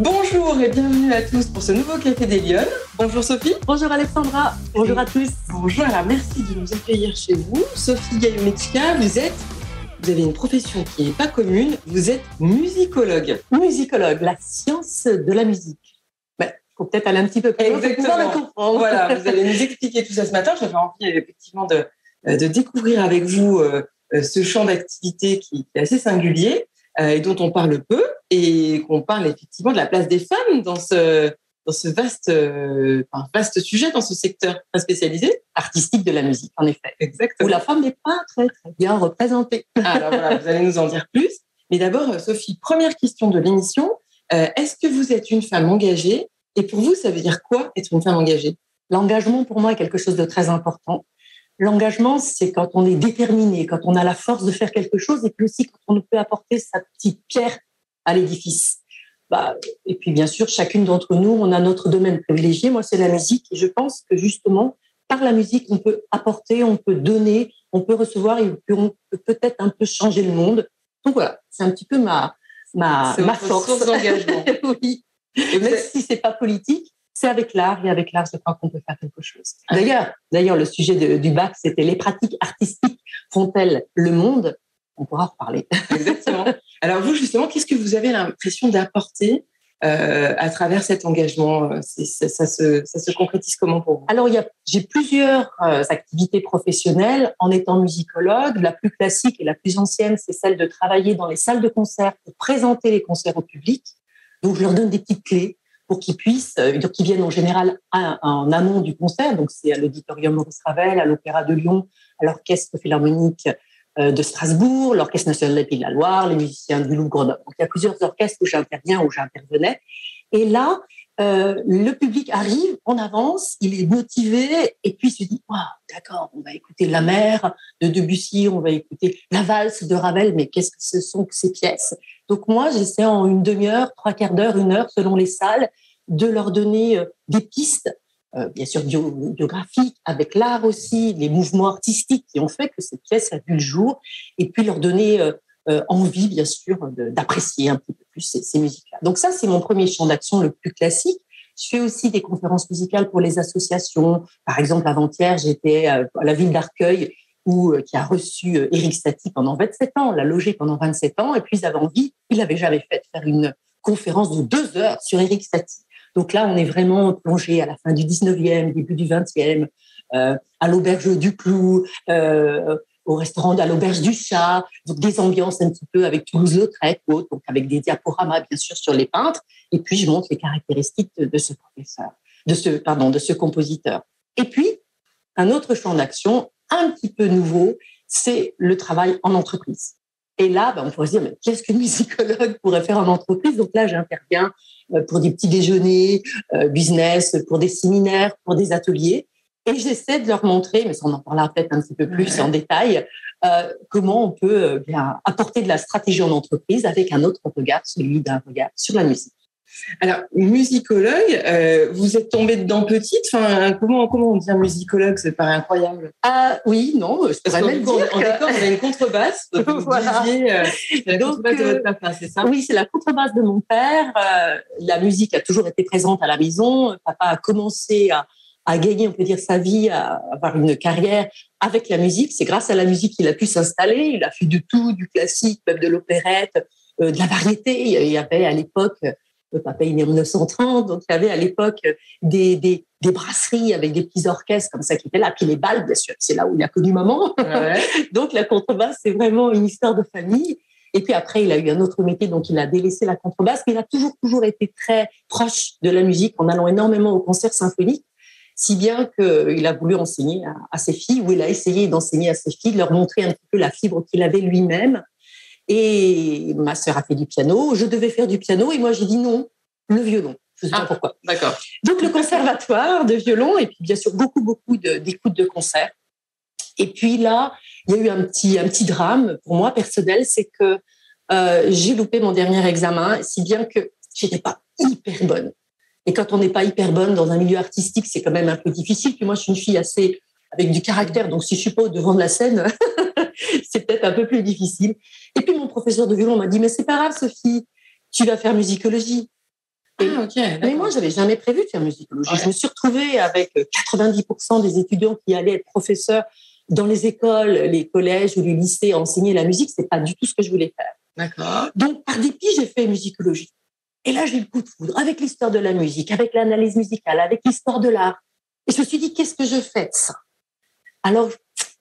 Bonjour et bienvenue à tous pour ce nouveau Café des Lyonnes. Bonjour Sophie. Bonjour Alexandra. Bonjour à tous. Bonjour, alors merci de nous accueillir chez vous. Sophie Gayometsika, vous êtes, vous avez une profession qui n'est pas commune, vous êtes musicologue. Musicologue, la science de la musique. Il faut peut-être aller un petit peu plus loin la comprendre. Voilà, vous allez nous expliquer tout ça ce matin. J'avais envie effectivement de, de découvrir avec vous euh, ce champ d'activité qui est assez singulier euh, et dont on parle peu et qu'on parle effectivement de la place des femmes dans ce dans ce vaste euh, vaste sujet dans ce secteur très spécialisé artistique de la musique en effet. Exactement. Où la femme n'est pas très très bien représentée. Alors voilà vous allez nous en dire plus. Mais d'abord euh, Sophie première question de l'émission. Est-ce que vous êtes une femme engagée? Et pour vous ça veut dire quoi être une femme engagée? L'engagement pour moi est quelque chose de très important L'engagement, c'est quand on est déterminé, quand on a la force de faire quelque chose et puis aussi quand on peut apporter sa petite pierre à l'édifice. Bah, et puis, bien sûr, chacune d'entre nous, on a notre domaine privilégié. Moi, c'est la musique. Et je pense que justement, par la musique, on peut apporter, on peut donner, on peut recevoir et on peut peut-être un peu changer le monde. Donc voilà, c'est un petit peu ma, ma, ma force. d'engagement. oui. Et même si c'est pas politique, c'est avec l'art et avec l'art, je crois qu'on peut faire quelque chose. D'ailleurs, d'ailleurs, le sujet du bac, c'était les pratiques artistiques font-elles le monde? On pourra en reparler. Exactement. Alors vous, justement, qu'est-ce que vous avez l'impression d'apporter euh, à travers cet engagement? Ça, ça, se, ça, se, concrétise comment pour vous? Alors, j'ai plusieurs euh, activités professionnelles en étant musicologue. La plus classique et la plus ancienne, c'est celle de travailler dans les salles de concert pour présenter les concerts au public. Donc, je leur donne des petites clés pour qu'ils puissent, euh, qu'ils viennent en général en amont du concert. Donc, c'est à l'auditorium Maurice Ravel, à l'Opéra de Lyon, à l'Orchestre philharmonique euh, de Strasbourg, l'Orchestre national de Pays de la Loire, les musiciens du Louvre Grenoble. Donc, il y a plusieurs orchestres où j'interviens, où j'intervenais. Et là, euh, le public arrive en avance, il est motivé et puis il se dit d'accord, on va écouter La Mer de Debussy, on va écouter La Valse de Ravel, mais qu'est-ce que ce sont que ces pièces? Donc moi, j'essaie en une demi-heure, trois quarts d'heure, une heure selon les salles, de leur donner euh, des pistes, euh, bien sûr biographiques, avec l'art aussi, les mouvements artistiques qui ont fait que cette pièce a vu le jour, et puis leur donner envie, bien sûr, d'apprécier un peu plus ces, musiques-là. Donc ça, c'est mon premier champ d'action le plus classique. Je fais aussi des conférences musicales pour les associations. Par exemple, avant-hier, j'étais à la ville d'Arcueil, où, qui a reçu Eric Satie pendant 27 ans, l'a logé pendant 27 ans, et puis ils avaient envie, il n'avait jamais fait, de faire une conférence de deux heures sur Eric Satie. Donc là, on est vraiment plongé à la fin du 19e, début du 20e, euh, à l'auberge du Clou, euh, au restaurant à l'auberge du Chat, donc des ambiances un petit peu avec Toulouse-Lautrec, donc avec des diaporamas bien sûr sur les peintres, et puis je montre les caractéristiques de, ce professeur, de ce pardon, de ce compositeur. Et puis un autre champ d'action un petit peu nouveau, c'est le travail en entreprise. Et là, ben, on pourrait se dire, mais qu'est-ce qu'une musicologue pourrait faire en entreprise? Donc là, j'interviens euh, pour des petits déjeuners, euh, business, pour des séminaires, pour des ateliers. Et j'essaie de leur montrer, mais ça on en parlera peut-être un petit peu plus en détail, euh, comment on peut bien apporter de la stratégie en entreprise avec un autre regard, celui d'un regard sur la musique. Alors, musicologue, euh, vous êtes tombée dedans petite. Enfin, comment, comment on dit musicologue C'est pas incroyable. Ah oui, non, je pourrais même dire. En décor, vous avez une contrebasse. voilà. Euh, c'est la contrebasse de votre papa, c'est ça? Oui, c'est la contrebasse de mon père. Euh, la musique a toujours été présente à la maison. Papa a commencé à, à gagner, on peut dire, sa vie, à avoir une carrière avec la musique. C'est grâce à la musique qu'il a pu s'installer. Il a fait de tout, du classique, même de l'opérette, de la variété. Il y avait à l'époque le papa est né en 1930, donc il y avait à l'époque des, des, des, brasseries avec des petits orchestres comme ça qui étaient là, puis les balles, bien sûr, c'est là où il a connu maman. donc la contrebasse, c'est vraiment une histoire de famille. Et puis après, il a eu un autre métier, donc il a délaissé la contrebasse, mais il a toujours, toujours été très proche de la musique en allant énormément aux concerts symphoniques, si bien qu'il a voulu enseigner à, à, ses filles, ou il a essayé d'enseigner à ses filles, de leur montrer un petit peu la fibre qu'il avait lui-même, et ma sœur a fait du piano. Je devais faire du piano et moi j'ai dit non, le violon. Je ne sais pas ah, pourquoi. D'accord. Donc le conservatoire de violon et puis bien sûr beaucoup beaucoup d'écoutes de, concerts. Et puis là, il y a eu un petit un petit drame pour moi personnel, c'est que euh, j'ai loupé mon dernier examen, si bien que j'étais pas hyper bonne. Et quand on n'est pas hyper bonne dans un milieu artistique, c'est quand même un peu difficile. Puis moi, je suis une fille assez avec du caractère, donc si je suis pas au devant de la scène, c'est peut-être un peu plus difficile. Et puis mon professeur de violon m'a dit, mais c'est pas grave, Sophie, tu vas faire musicologie. ah, ok. Mais moi, j'avais jamais prévu de faire musicologie. Je me suis retrouvée avec 90% des étudiants qui allaient être professeurs dans les écoles, les collèges ou les lycées à enseigner la musique. C'est pas du tout ce que je voulais faire. D'accord. Donc, par dépit, j'ai fait musicologie. Et là, j'ai eu le coup de foudre avec l'histoire de la musique, avec l'analyse musicale, avec l'histoire de l'art. Et je me suis dit, qu'est-ce que je fais de ça? Alors,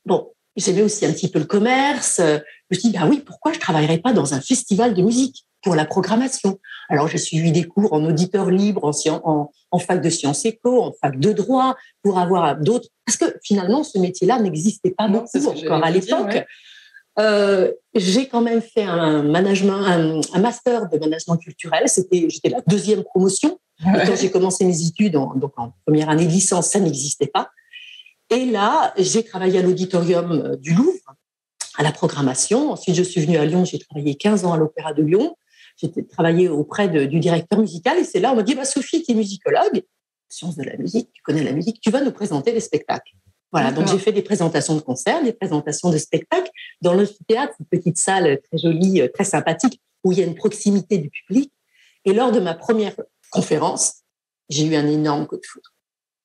bon, j'aimais aussi un petit peu le commerce. Je me suis dit, bah oui, pourquoi je travaillerais pas dans un festival de musique pour la programmation? Alors, j'ai suivi des cours en auditeur libre, en, en, fac de sciences éco, en fac de droit, pour avoir d'autres. Parce que finalement, ce métier-là n'existait pas beaucoup encore à l'époque. Euh, j'ai quand même fait un management, un, master de management culturel. C'était, j'étais la deuxième promotion. Quand j'ai commencé mes études, en, donc en première année de licence, ça n'existait pas. Et là, j'ai travaillé à l'auditorium euh, du Louvre, à la programmation. Ensuite, je suis venue à Lyon. J'ai travaillé 15 ans à l'Opéra de Lyon. J'ai travaillé auprès du directeur musical. Et c'est là, on m'a dit, bah, Sophie, tu es musicologue, sciences de la musique, tu connais la musique, tu vas nous présenter les spectacles. Voilà, donc j'ai fait des présentations de concerts, des présentations de spectacles dans le théâtre, une petite salle très jolie, euh, très sympathique, où il y a une proximité du public. Et lors de ma première conférence, j'ai eu un énorme coup de foudre.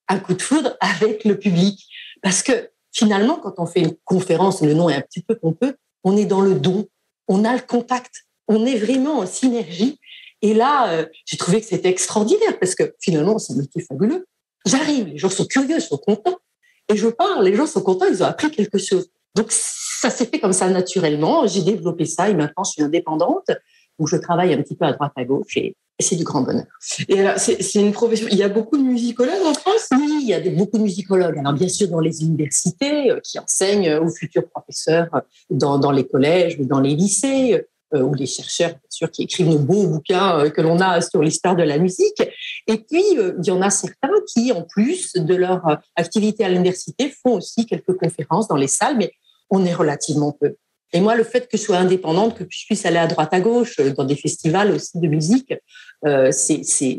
Un coup de foudre avec le public. Parce que finalement, quand on fait une conférence, le nom est un petit peu pompeux, on est dans le don, on a le contact, on est vraiment en synergie. Et là, euh, j'ai trouvé que c'était extraordinaire parce que finalement, c'est un métier fabuleux. J'arrive, les gens sont curieux, sont contents. Et je parle, les gens sont contents, ils ont appris quelque chose. Donc, ça s'est fait comme ça naturellement. J'ai développé ça et maintenant, je suis indépendante. où je travaille un petit peu à droite à gauche et, c'est du grand bonheur. Et alors, c'est une profession. Il y a beaucoup de musicologues en France? Oui, il y a beaucoup de musicologues. Alors, bien sûr, dans les universités euh, qui enseignent aux futurs professeurs dans, dans les collèges ou dans les lycées. Euh, ou les chercheurs, bien sûr, qui écrivent nos beaux bouquins euh, que l'on a sur l'histoire de la musique. Et puis, euh, il y en a certains qui, en plus de leur activité à l'université, font aussi quelques conférences dans les salles, mais on est relativement peu. Et moi, le fait que je sois indépendante, que je puisse aller à droite à gauche dans des festivals aussi de musique, euh,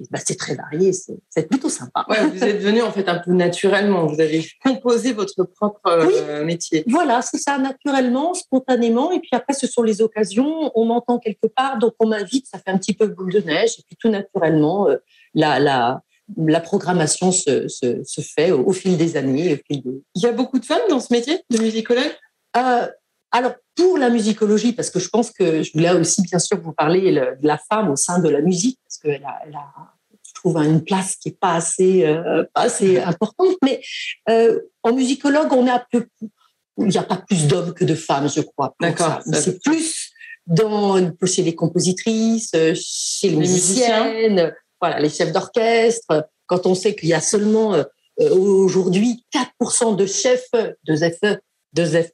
bah, c'est très varié, c'est plutôt sympa. Ouais, vous êtes venu en fait un peu naturellement, vous avez composé votre propre euh, métier. Voilà, c'est ça, naturellement, spontanément, et puis après ce sont les occasions, on m'entend quelque part, donc on m'invite, ça fait un petit peu boule de neige, et puis tout naturellement, euh, la, la, la programmation se, se, se fait au, fil des années. Au fil Il y a beaucoup de femmes dans ce métier de musicologue euh, alors, pour la musicologie, parce que je pense que je voulais aussi, bien sûr, vous parler de la femme au sein de la musique, parce qu'elle a, elle a, je trouve, une place qui n'est pas assez, euh, pas assez importante. Mais euh, en musicologue, on est un peu, il n'y a pas plus d'hommes que de femmes, je crois. D'accord. C'est plus dans, chez les compositrices, chez les, musiciennes, voilà, les chefs d'orchestre. Quand on sait qu'il y a seulement euh, aujourd'hui 4% de chefs de ZFE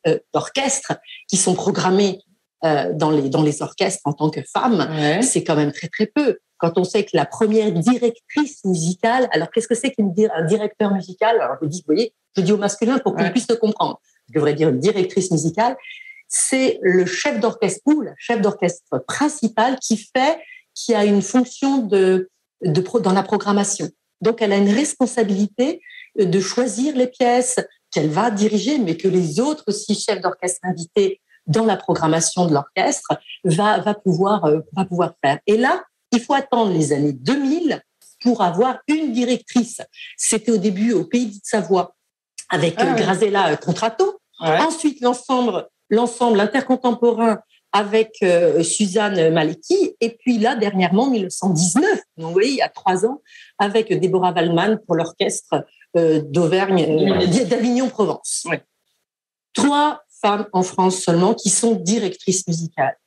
euh, d'orchestres qui sont programmés euh, dans, les, dans les orchestres en tant que femmes, c'est quand même très très peu. Quand on sait que la première directrice musicale, alors qu'est-ce que c'est qu'un directeur musical? Alors je dis, vous voyez, je dis au masculin pour qu'on puisse le comprendre. Je devrais dire directrice musicale. C'est le chef d'orchestre ou la chef d'orchestre principale qui fait, qui a une fonction de, de dans la programmation. Donc elle a une responsabilité de choisir les pièces, qu'elle va diriger, mais que les autres six chefs d'orchestre invités dans la programmation de l'orchestre va, va, pouvoir, euh, va pouvoir faire. Et là, il faut attendre les années 2000 pour avoir une directrice. C'était au début au Pays de Savoie avec ah, Grazella Contratto. Ensuite, l'ensemble, l'ensemble intercontemporain avec euh, Suzanne Maleki. Et puis là, dernièrement, 1919, donc vous voyez, il y a trois ans, avec Déborah Wallman pour l'orchestre euh, d'Auvergne, euh, d'Avignon-Provence. Trois femmes en France seulement qui sont directrices musicales.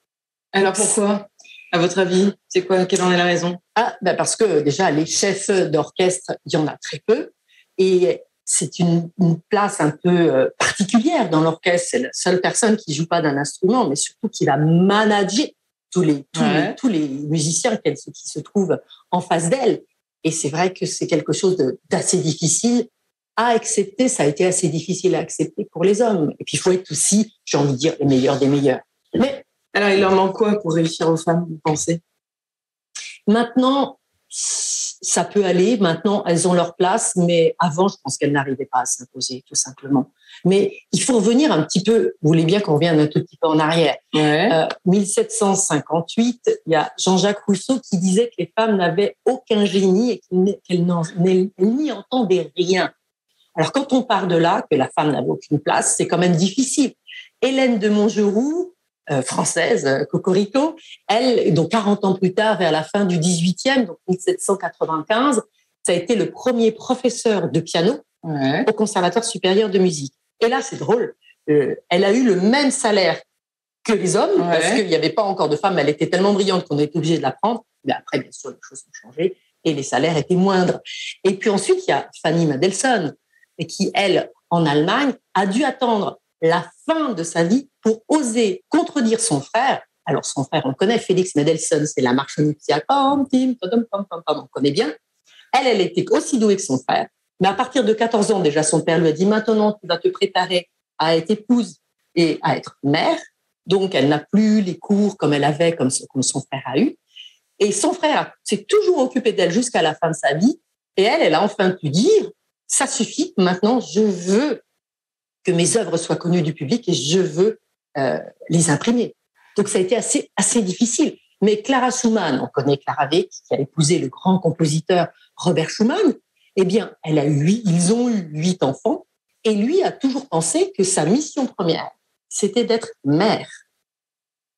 Alors pourquoi? À votre avis, c'est quoi? Quelle en est la raison? Ah, ben parce que déjà les chefs d'orchestre, il y en a très peu, et c'est une, place un peu euh, particulière dans l'orchestre. C'est la seule personne qui joue pas d'un instrument, mais surtout qui va manager tous les tous, les, tous les musiciens qui se trouvent en face d'elle. Et c'est vrai que c'est quelque chose d'assez difficile à accepter. Ça a été assez difficile à accepter pour les hommes. Et puis, il faut être aussi, j'ai envie de dire, les meilleurs des meilleurs. Mais alors, il leur manque quoi pour réussir aux femmes, vous pensez? Maintenant, ça peut aller. Maintenant, elles ont leur place, mais avant, je pense qu'elles n'arrivaient pas à s'imposer, tout simplement. Mais il faut revenir un petit peu. Vous voulez bien qu'on revienne un tout petit peu en arrière. Ouais. 1758, euh, il y a Jean-Jacques Rousseau qui disait que les femmes n'avaient aucun génie et qu'elles n'y entendaient rien. Alors, quand on part de là, que la femme n'avait aucune place, c'est quand même difficile. Hélène de Montgeroux, française, euh, Cocorico, elle, donc 40 ans plus tard, vers la fin du 18e, donc 1795, ça a été le premier professeur de piano ouais. au Conservatoire supérieur de musique. Et là, c'est drôle, euh, elle a eu le même salaire que les hommes, Ouais. parce qu'il n'y avait pas encore de femmes, elle était tellement brillante qu'on était obligé de la prendre. Mais après, bien sûr, les choses ont changé et les salaires étaient moindres. Et puis ensuite, il y a Fanny Mendelssohn, qui, elle, en Allemagne, a dûu attendre la fin de sa vie pour oser contredire son frère. Alors, son frère, on connaît, Félix Mendelssohn, c'est la marche nuptiale. Pam, tim, pam, pam, pam, on connaît bien. Elle, elle était aussi douée que son frère. Mais à partir de 14 ans, déjà, son père lui a dit maintenant, tu vas te préparer à être épouse et à être mère. Donc, elle n'a plus les cours comme elle avait, comme son frère a eu. Et son frère s'est toujours occupé d'elle jusqu'à la fin de sa vie. Et elle, elle a enfin pu dire, ça suffit, maintenant, je veux que mes œuvres soient connues du public et je veux euh, les imprimer. Donc, ça a été assez, assez difficile. Mais Clara Schumann, on connaît Clara Wieck, qui a épousé le grand compositeur Robert Schumann, eh bien, elle a huit, ils ont eu huit enfants, et lui a toujours pensé que sa mission première, c'était d'être mère.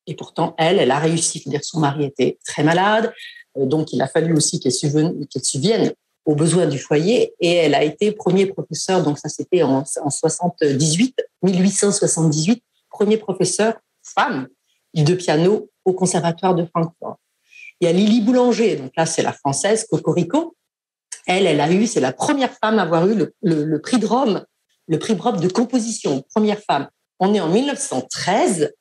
Et pourtant, elle, elle a réussi. C'est-à-dire son mari était très malade, euh, donc il a fallu aussi qu'elle subvienne aux besoins du foyer, et elle a été premier professeur, donc ça c'était en, en 78, 1878, premier professeur femme de piano au conservatoire de Francfort. Il y a Lily Boulanger, donc là c'est la française, Cocorico. Elle, elle a eu, c'est la première femme à avoir eu le, le, le prix de Rome, le prix Rome de composition, première femme. On est en 1913,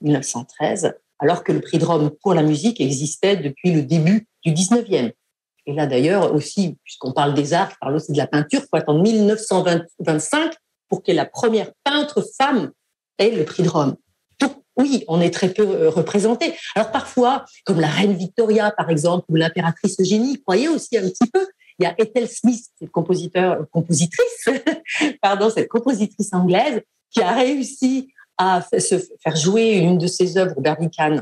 1913, alors que le prix de Rome pour la musique existait depuis le début du 19e. Et là d'ailleurs aussi, puisqu'on parle des arts, on parle aussi de la peinture, il faut attendre 1925 pour que la première peintre femme ait le prix de Rome. Donc oui, on est très peu représenté. Alors parfois, comme la reine Victoria par exemple, ou l'impératrice Eugénie, croyez aussi un petit peu. Il y a Ethel Smith, cette compositeur, compositrice, pardon, cette compositrice anglaise, qui a réussi à se faire jouer une de ses œuvres au euh,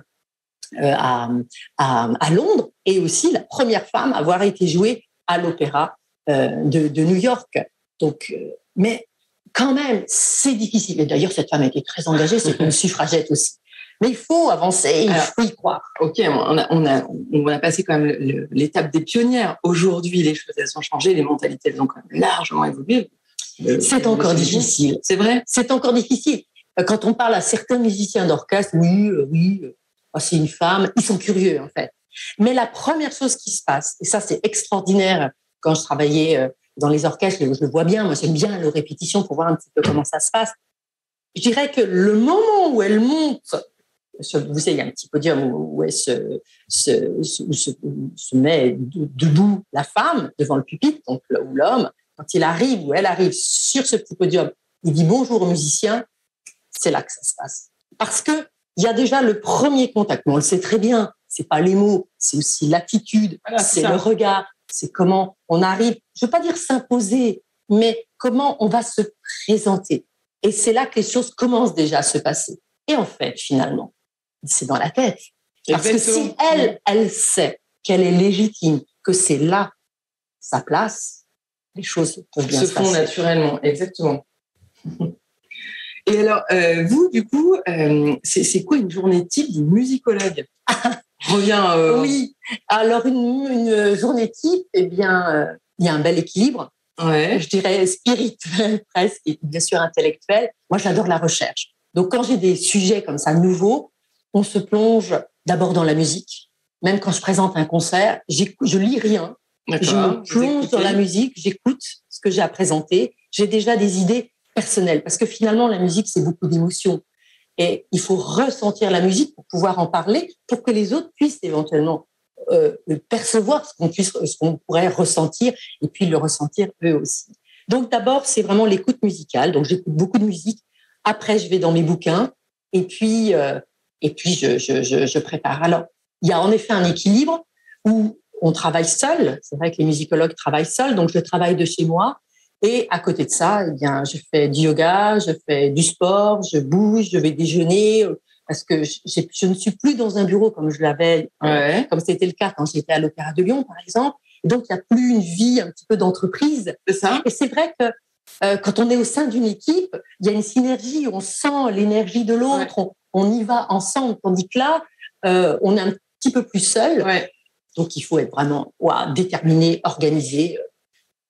à, à, à, Londres, et aussi la première femme à avoir été jouée à l'opéra euh, de, de, New York. Donc, euh, mais quand même, c'est difficile. Et d'ailleurs, cette femme a été très engagée, c'est une suffragette aussi. Mais il faut avancer, il faut y croire. Ok, on a, on a, on a passé quand même l'étape des pionnières. Aujourd'hui, les choses, elles ont changé, les mentalités, elles ont quand même largement évolué. C'est encore difficile. C'est vrai? C'est encore difficile. Quand on parle à certains musiciens d'orchestre, oui, oui, c'est une femme, ils sont curieux en fait. Mais la première chose qui se passe, et ça c'est extraordinaire quand je travaillais dans les orchestres, je le vois bien, moi j'aime bien les répétitions pour voir un petit peu comment ça se passe. Je dirais que le moment où elle monte, vous savez, il y a un petit podium où elle se met debout, la femme, devant le pupitre, donc ou l'homme, quand il arrive ou elle arrive sur ce petit podium, il dit bonjour aux musiciens, c'est là que ça se passe. Parce que il y a déjà le premier contact. Mais on le sait très bien. C'est pas les mots, c'est aussi l'attitude, voilà, c'est le regard, c'est comment on arrive. Je veux pas dire s'imposer, mais comment on va se présenter. Et c'est là que les choses commencent déjà à se passer. Et en fait, finalement, c'est dans la tête. Parce que si elle, elle sait qu'elle est légitime, que c'est là sa place, les choses peuvent bien se, se font passer. naturellement. Exactement. Et alors, euh, vous, du coup, euh, c'est quoi une journée type d'une musicologue reviens. Euh... Oui. Alors, une, une, journée type, eh bien, il y a un bel équilibre. Ouais. Je dirais spirituel presque, et bien sûr intellectuel. Moi, j'adore la recherche. Donc, quand j'ai des sujets comme ça nouveaux, on se plonge d'abord dans la musique. Même quand je présente un concert, je lis rien. Je me plonge dans la musique, j'écoute ce que j'ai à présenter. J'ai déjà des idées personnelles parce que finalement, la musique, c'est beaucoup d'émotions. Et il faut ressentir la musique pour pouvoir en parler, pour que les autres puissent éventuellement euh, percevoir ce qu'on puisse, ce qu'on pourrait ressentir et puis le ressentir eux aussi. Donc d'abord, c'est vraiment l'écoute musicale. Donc j'écoute beaucoup de musique. Après, je vais dans mes bouquins et puis euh, et puis je, je, je, je, prépare. Alors il y a en effet un équilibre où on travaille seul. C'est vrai que les musicologues travaillent seuls, donc je travaille de chez moi. Et à côté de ça, eh bien, je fais du yoga, je fais du sport, je bouge, je vais déjeuner parce que je, ne suis plus dans un bureau comme je l'avais, comme c'était le cas quand j'étais à l'Opéra de Lyon, par exemple. Donc, il n'y a plus une vie un petit peu d'entreprise. C'est ça. Et c'est vrai que euh, quand on est au sein d'une équipe, il y a une synergie, on sent l'énergie de l'autre, on, y va ensemble. Tandis que là, euh, on est un petit peu plus seul. Donc, il faut être vraiment déterminé, organisé, euh,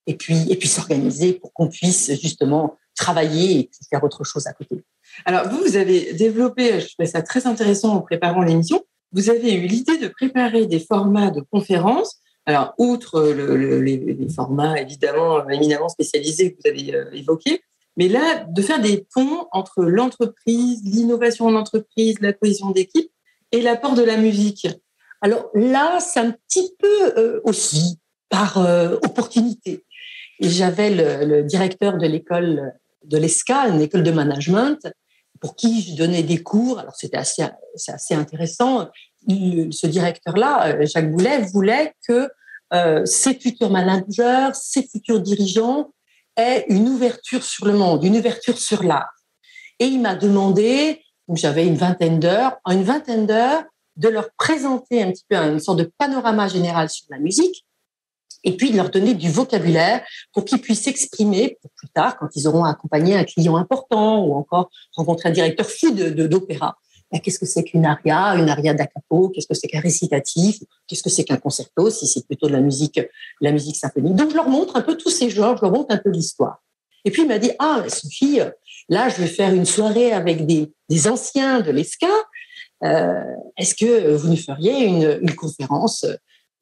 et puis, et puis s'organiser pour qu'on puisse justement travailler et faire autre chose à côté. Alors, vous, vous avez développé, je trouvais ça très intéressant en préparant l'émission, vous avez eu l'idée de préparer des formats de conférences. Alors, outre les, formats évidemment éminemment spécialisés que vous avez euh, évoqués, mais là, de faire des ponts entre l'entreprise, l'innovation en entreprise, la cohésion d'équipe et l'apport de la musique. Alors là, c'est un petit peu euh, aussi par euh, opportunité. J'avais le, directeur de l'école de l'ESCA, une école de management, pour qui je donnais des cours. Alors c'était assez, c'est assez intéressant. ce directeur-là, euh, Jacques Boulet, voulait que euh, ses futurs managers, ses futurs dirigeants aient une ouverture sur le monde, une ouverture sur l'art. Et il m'a demandé, j'avais une vingtaine d'heures, une vingtaine d'heures, de leur présenter un petit peu une sorte de panorama général sur la musique et puis de leur donner du vocabulaire pour qu'ils puissent s'exprimer plus tard quand ils auront accompagné un client important ou encore rencontré un directeur fou d'opéra. Ben, qu'est-ce que c'est qu'une aria, une aria da capo, qu'est-ce que c'est qu'un récitatif, qu'est-ce que c'est qu'un concerto, si c'est plutôt de la musique, la musique symphonique? Donc je leur montre un peu tous ces genres, je leur montre un peu l'histoire. Et puis il m'a dit ah Sophie, là je vais faire une soirée avec des, des anciens de l'ESCA. Euh, Est-ce que vous nous feriez une, une conférence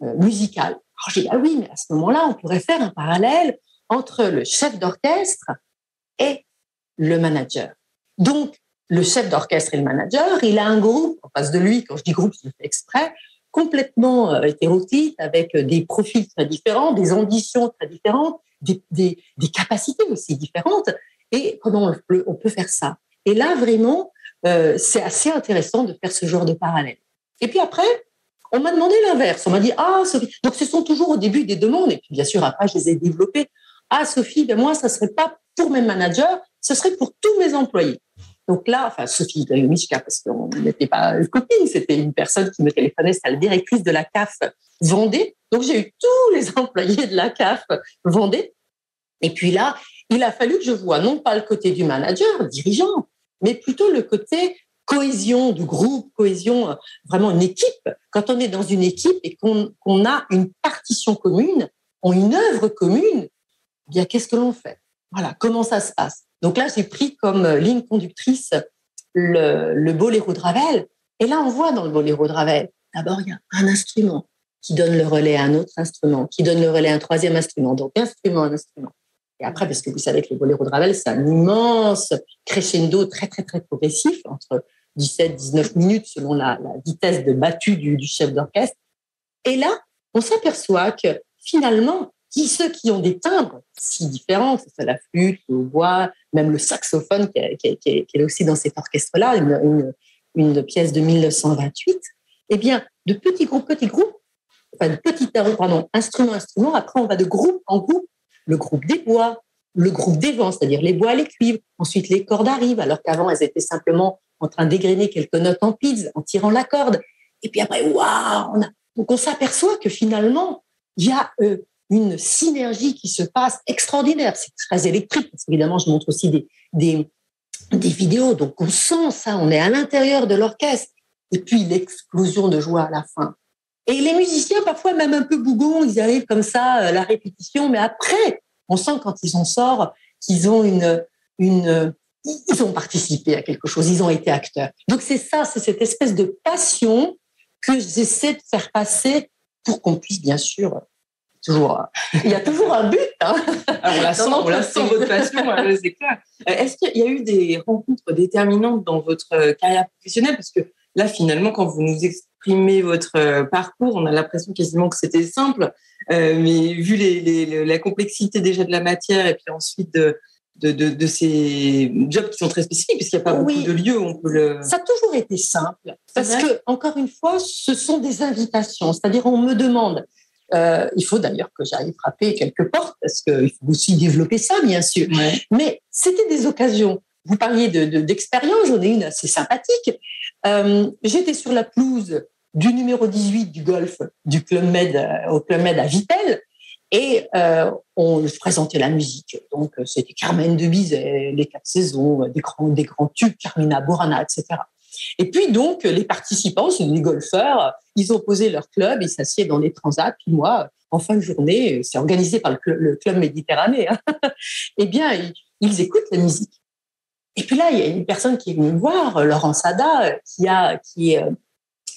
euh, musicale? Alors j'ai dit, ah oui, mais à ce moment-là, on pourrait faire un parallèle entre le chef d'orchestre et le manager. Donc, le chef d'orchestre et le manager, il a un groupe en face de lui, quand je dis groupe, je le fais exprès, complètement euh, hétéroclite, avec des profils très différents, des ambitions très différentes, des, capacités aussi différentes. Et comment on peut, on peut faire ça? Et là, vraiment, euh, c'est assez intéressant de faire ce genre de parallèle. Et puis après, on m'a demandé l'inverse. On m'a dit Ah, Sophie. Donc, ce sont toujours au début des demandes. Et puis, bien sûr, après, je les ai développées. Ah, Sophie, ben moi, ça ne serait pas pour mes managers, ce serait pour tous mes employés. Donc là, enfin, Sophie Michka, parce qu'on n'était pas copine, c'était une personne qui me téléphonait, c'était la directrice de la CAF Vendée. Donc, j'ai eu tous les employés de la CAF Vendée. Et puis là, il a fallu que je vois non pas le côté du manager, dirigeant, mais plutôt le côté cohésion du groupe, cohésion, euh, vraiment une équipe. Quand on est dans une équipe et qu'on a une partition commune, une œuvre commune, eh bien qu'est-ce que l'on fait? Voilà, comment ça se passe? Donc là, j'ai pris comme euh, ligne conductrice le, boléro de Ravel. Et là, on voit dans le boléro de Ravel, d'abord, il y a un instrument qui donne le relais à un autre instrument, qui donne le relais à un troisième instrument. Donc, instrument, instrument. Et après, parce que vous savez que le boléro de Ravel, c'est un immense crescendo très, très, très progressif, entre 17, 19 minutes selon la, vitesse de battue du, chef d'orchestre. Et là, on s'aperçoit que finalement, qui, ceux qui ont des timbres si différents, que ce soit la flûte, le bois, même le saxophone qui est, aussi dans cet orchestre-là, une, une, pièce de 1928, eh bien, de petits groupes, petits groupes, enfin de petits pardon, instrument, instrument, après on va de groupe en groupe, le groupe des bois, le groupe des vents, c'est-à-dire les bois, les cuivres, ensuite les cordes arrivent, alors qu'avant elles étaient simplement en train d'égrener quelques notes en pizza, en tirant la corde. Et puis après, waouh on Donc on s'aperçoit que finalement, il y a euh, une synergie qui se passe extraordinaire. C'est très électrique, parce qu'évidemment, je montre aussi des, des, vidéos. Donc on sent ça, on est à l'intérieur de l'orchestre. Et puis l'explosion de joie à la fin. Et les musiciens, parfois même un peu bougons, ils arrivent comme ça à la répétition, mais après, on sent quand ils en sortent qu'ils ont une, une, ils ont participé à quelque chose, ils ont été acteurs. Donc c'est ça, c'est cette espèce de passion que j'essaie de faire passer pour qu'on puisse bien sûr toujours. Il y a toujours un but. Hein on la sent, on la sent votre passion, c'est clair. Euh, est-ce qu'il y a eu des rencontres déterminantes dans votre euh, carrière professionnelle? Parce que là, finalement, quand vous nous exprimez votre euh, parcours, on a l'impression quasiment que c'était simple, mais vu la complexité déjà de la matière et puis ensuite de, de, de, ces jobs qui sont très spécifiques, puisqu'il n'y a pas beaucoup de lieux où on peut le... Ça a toujours été simple, parce que, encore une fois, ce sont des invitations. C'est-à-dire, on me demande, euh, il faut d'ailleurs que j'aille frapper quelques portes parce qu'il faut aussi développer ça, bien sûr. Mais c'était des occasions. Vous parliez d'expérience, de, j'en ai une assez sympathique. Euh, j'étais sur la pelouse du numéro 18 du golf du Club Med euh, au Club Med à Vitel et on présentait la musique. Donc c'était Carmen de Bizet, les quatre saisons, des grands, des grands tubes, Carmina Burana, etc. Et puis donc, les participants, c'est des golfeurs, ils ont posé leur club, ils s'assiedent dans les transats. Puis moi, en fin de journée, c'est organisé par le club, Méditerranée, hein, eh bien, ils, écoutent la musique. Et puis là, il y a une personne qui est venue me voir, Laurent Sada, qui a, qui, a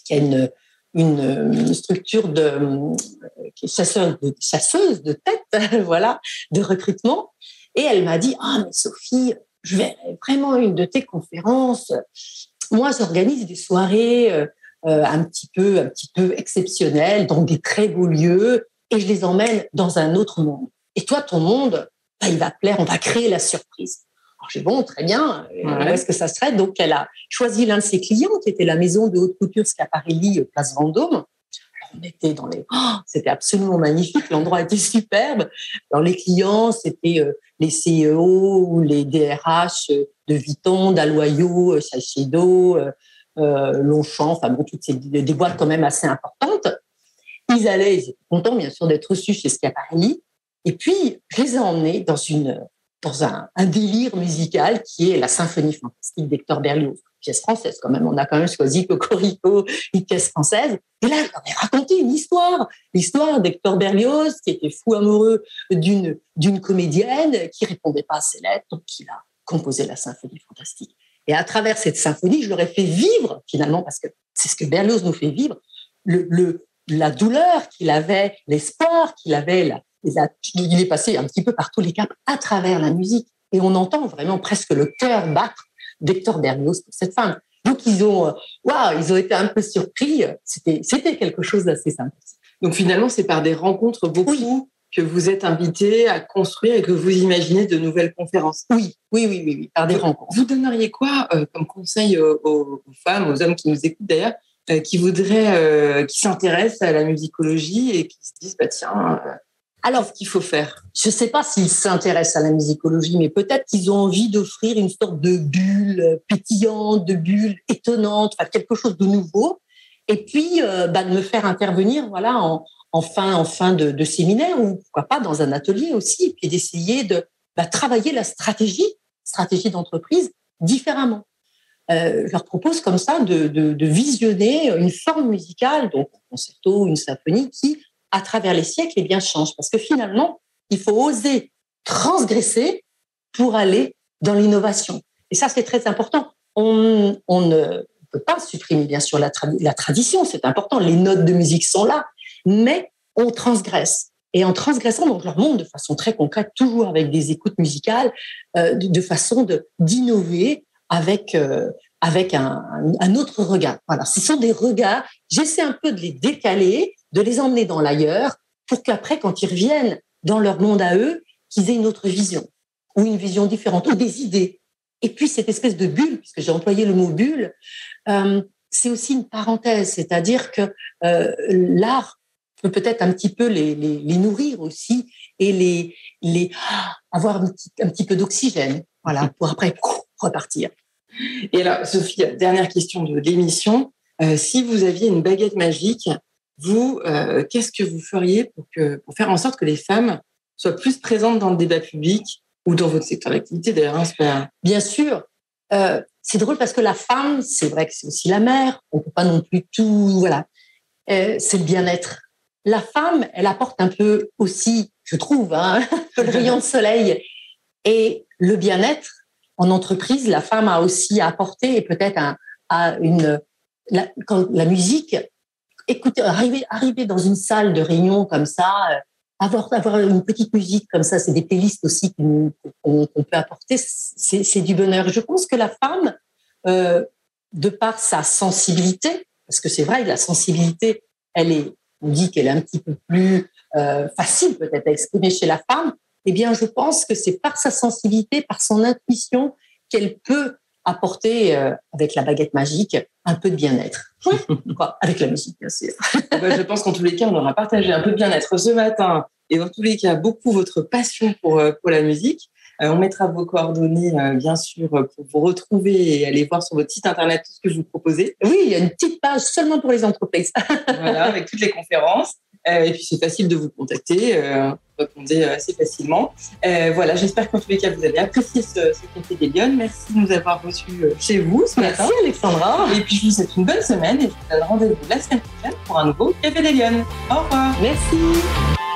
une, une, structure de chasseuse de, tête, voilà, de recrutement. Et elle m'a dit, ah, mais Sophie, je vais vraiment une de tes conférences moi, j'organise des soirées euh, euh, un petit peu, un petit peu exceptionnelles dans des très beaux lieux et je les emmène dans un autre monde. Et toi, ton monde, bah, il va plaire, on va créer la surprise. Alors, j'ai bon, très bien. Euh, où est-ce que ça serait? Donc, elle a choisi l'un de ses clients, qui était la maison de haute couture Schiaparelli, place Vendôme. on était dans les, oh, c'était absolument magnifique. L'endroit était superbe. Alors, les clients, c'était les CEO ou les DRH de Vuitton, d'Aloyau, Shiseido, euh, euh, Longchamp, enfin bon, toutes ces des boîtes quand même assez importantes. Ils allaient, ils étaient contents bien sûr d'être reçus chez Schiaparelli. Et puis, je les ai emmenés dans une un, délire musical qui est la symphonie fantastique d'Hector Berlioz, pièce française quand même. On a quand même choisi Cocorico, une pièce française. Et là, leur ai raconté une histoire, l'histoire d'Hector Berlioz qui était fou amoureux d'une d'une comédienne qui répondait pas à ses lettres, donc il a composer la symphonie fantastique. Et à travers cette symphonie, je leur ai fait vivre, finalement, parce que c'est ce que Berlioz nous fait vivre, le, la douleur qu'il avait, l'espoir qu'il avait. La, il est passé un petit peu par tous les caps à travers la musique. Et on entend vraiment presque le cœur battre d'Hector Berlioz pour cette femme. Donc ils ont, waouh, ils ont été un peu surpris. C'était, quelque chose d'assez sympathique. Donc finalement, c'est par des rencontres beaucoup que vous êtes invité à construire et que vous imaginez de nouvelles conférences. Oui, oui, oui, oui, par des rencontres. Vous donneriez quoi euh, comme conseil aux, femmes, aux hommes qui nous écoutent d'ailleurs, euh, qui voudraient, euh, qui s'intéressent à la musicologie et qui se disent, bah tiens, alors ce qu'il faut faire? Je ne sais pas s'ils s'intéressent à la musicologie, mais peut-être qu'ils ont envie d'offrir une sorte de bulle pétillante, de bulle étonnante, enfin quelque chose de nouveau. Et puis, bah, de me faire intervenir, voilà, en, en fin, en fin de, séminaire ou pourquoi pas dans un atelier aussi, puis d'essayer de bah, travailler la stratégie, stratégie d'entreprise différemment. Euh, je leur propose comme ça de, visionner une forme musicale, donc un concerto, une symphonie, qui, à travers les siècles, eh bien, change. Parce que finalement, il faut oser transgresser pour aller dans l'innovation. Et ça, c'est très important. On, ne peut pas supprimer, bien sûr, la, la tradition, c'est important. Les notes de musique sont là mais on transgresse. Et en transgressant, donc, leur monde de façon très concrète, toujours avec des écoutes musicales, euh, de, façon de d'innover avec euh, avec un, un, autre regard. Voilà, ce sont des regards. J'essaie un peu de les décaler, de les emmener dans l'ailleurs, pour qu'après, quand ils reviennent dans leur monde à eux, qu'ils aient une autre vision ou une vision différente ou des idées. Et puis cette espèce de bulle, puisque j'ai employé le mot bulle, euh, c'est aussi une parenthèse, c'est-à-dire que euh, l'art peut peut-être un petit peu les, les, nourrir aussi et les, les avoir un petit, un petit peu d'oxygène, voilà, pour après repartir. Et alors, Sophie, dernière question de l'émission. Euh, si vous aviez une baguette magique, vous, euh, qu'est-ce que vous feriez pour, faire en sorte que les femmes soient plus présentes dans le débat public ou dans votre secteur d'activité d'ailleurs hein, Bien sûr. Euh, c'est drôle parce que la femme, c'est vrai que c'est aussi la mère. On peut pas non plus tout, voilà. C'est le bien-être la femme, elle apporte un peu aussi, je trouve, hein, le rayon de soleil. Et le bien-être en entreprise, la femme a aussi apporté peut-être à une la, la musique. Écoutez, arriver, arriver dans une salle de réunion comme ça, euh, avoir, avoir une petite musique comme ça, c'est des playlists aussi qu'on peut apporter, c'est du bonheur. Je pense que la femme, euh, de par sa sensibilité, parce que c'est vrai, la sensibilité, elle est on dit qu'elle est un petit peu plus euh, facile peut-être à exprimer chez la femme, eh bien, je pense que c'est par sa sensibilité, par son intuition, qu'elle peut apporter euh, avec la baguette magique un peu de bien-être. avec la musique, bien sûr. Bah, je pense qu'en tous les cas, on aura partagé un peu de bien-être ce matin et dans tous les cas, beaucoup votre passion pour, euh, pour la musique. Euh, on mettra vos coordonnées, euh, bien sûr, pour vous retrouver et aller voir sur votre site internet tout ce que je vous proposez. Oui, il y a une petite page seulement pour les entreprises. voilà, avec toutes les conférences. Euh, et puis c'est facile de vous contacter, euh, vous répondez assez facilement. Euh, voilà, j'espère qu'en tous les cas vous avez apprécié ce, ce Café des Lyonnes. Merci de nous avoir reçus chez vous ce Merci matin. Alexandra. Et puis je vous souhaite une bonne semaine et je vous donne rendez-vous la semaine prochaine pour un nouveau Café des Lyonnes. Au revoir. Merci.